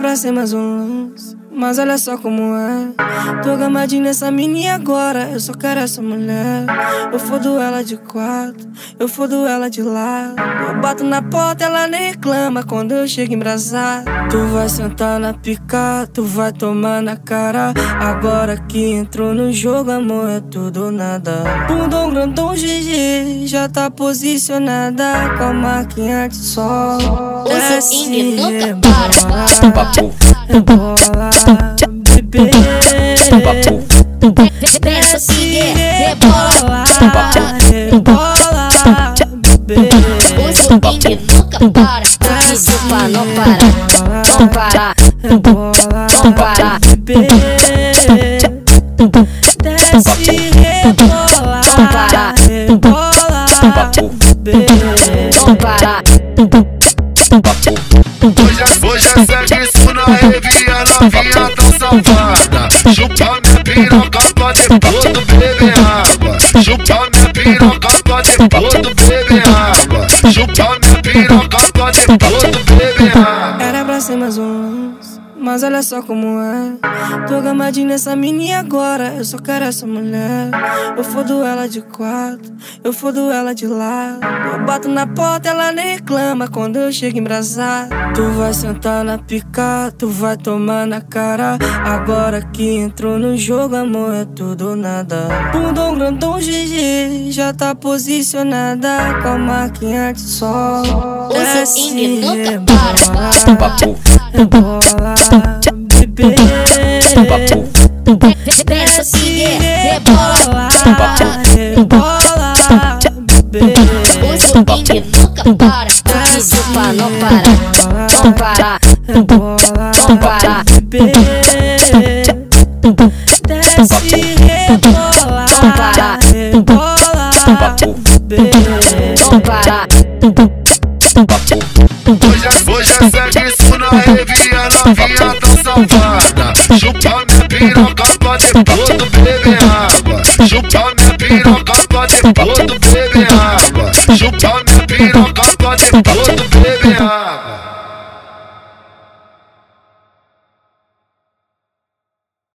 Pra ser mais um lance, mas olha só como é. Tô gamadinho nessa mini agora, eu só quero essa mulher. Eu fodo ela de quatro, eu fodo ela de lado. Eu bato na porta, ela nem reclama quando eu chego embrasado. Tu vai sentar na pica, tu vai tomar na cara. Agora que entrou no jogo, amor, é tudo ou nada. Bundão grandão GG, já tá posicionada. Antes só. Uso Ing nunca para. Papo, Rebola, bebê. Pensa se rebola. Rebola, bebê. Uso Ing nunca para. Te chupa, não para. Não para. Não para. Desce, rebola, rebola. Não para. Hoje, hoje é sexo na rave, a novinha Chupa minha piroca pra depois do beber água. Chupa minha piroca pra depois do beber água. Era pra ser mais um mas olha só como é. Tô gamadinho nessa mini agora, eu só quero essa mulher. Eu fodo ela de quatro, eu fodo ela de lado. Eu bato na porta, ela nem reclama quando eu chego embrasado. Tu vai sentar na pica, tu vai tomar na cara. Agora que entrou no jogo, amor, é tudo ou nada. Bundão grandão GG, já tá posicionada. Calma que antes só. Uso Ing nunca Desce, para. papo, Rebola, Pensa se rebola. Rebola, bebê. Uso Ing nunca para. Te chupa, não para. Não para. Rebola, Não para. bebê. Desce, rebola, rebola, bebê. Não para. Hoje, hoje é sexo na rave, a novinha tá safada. Pra depois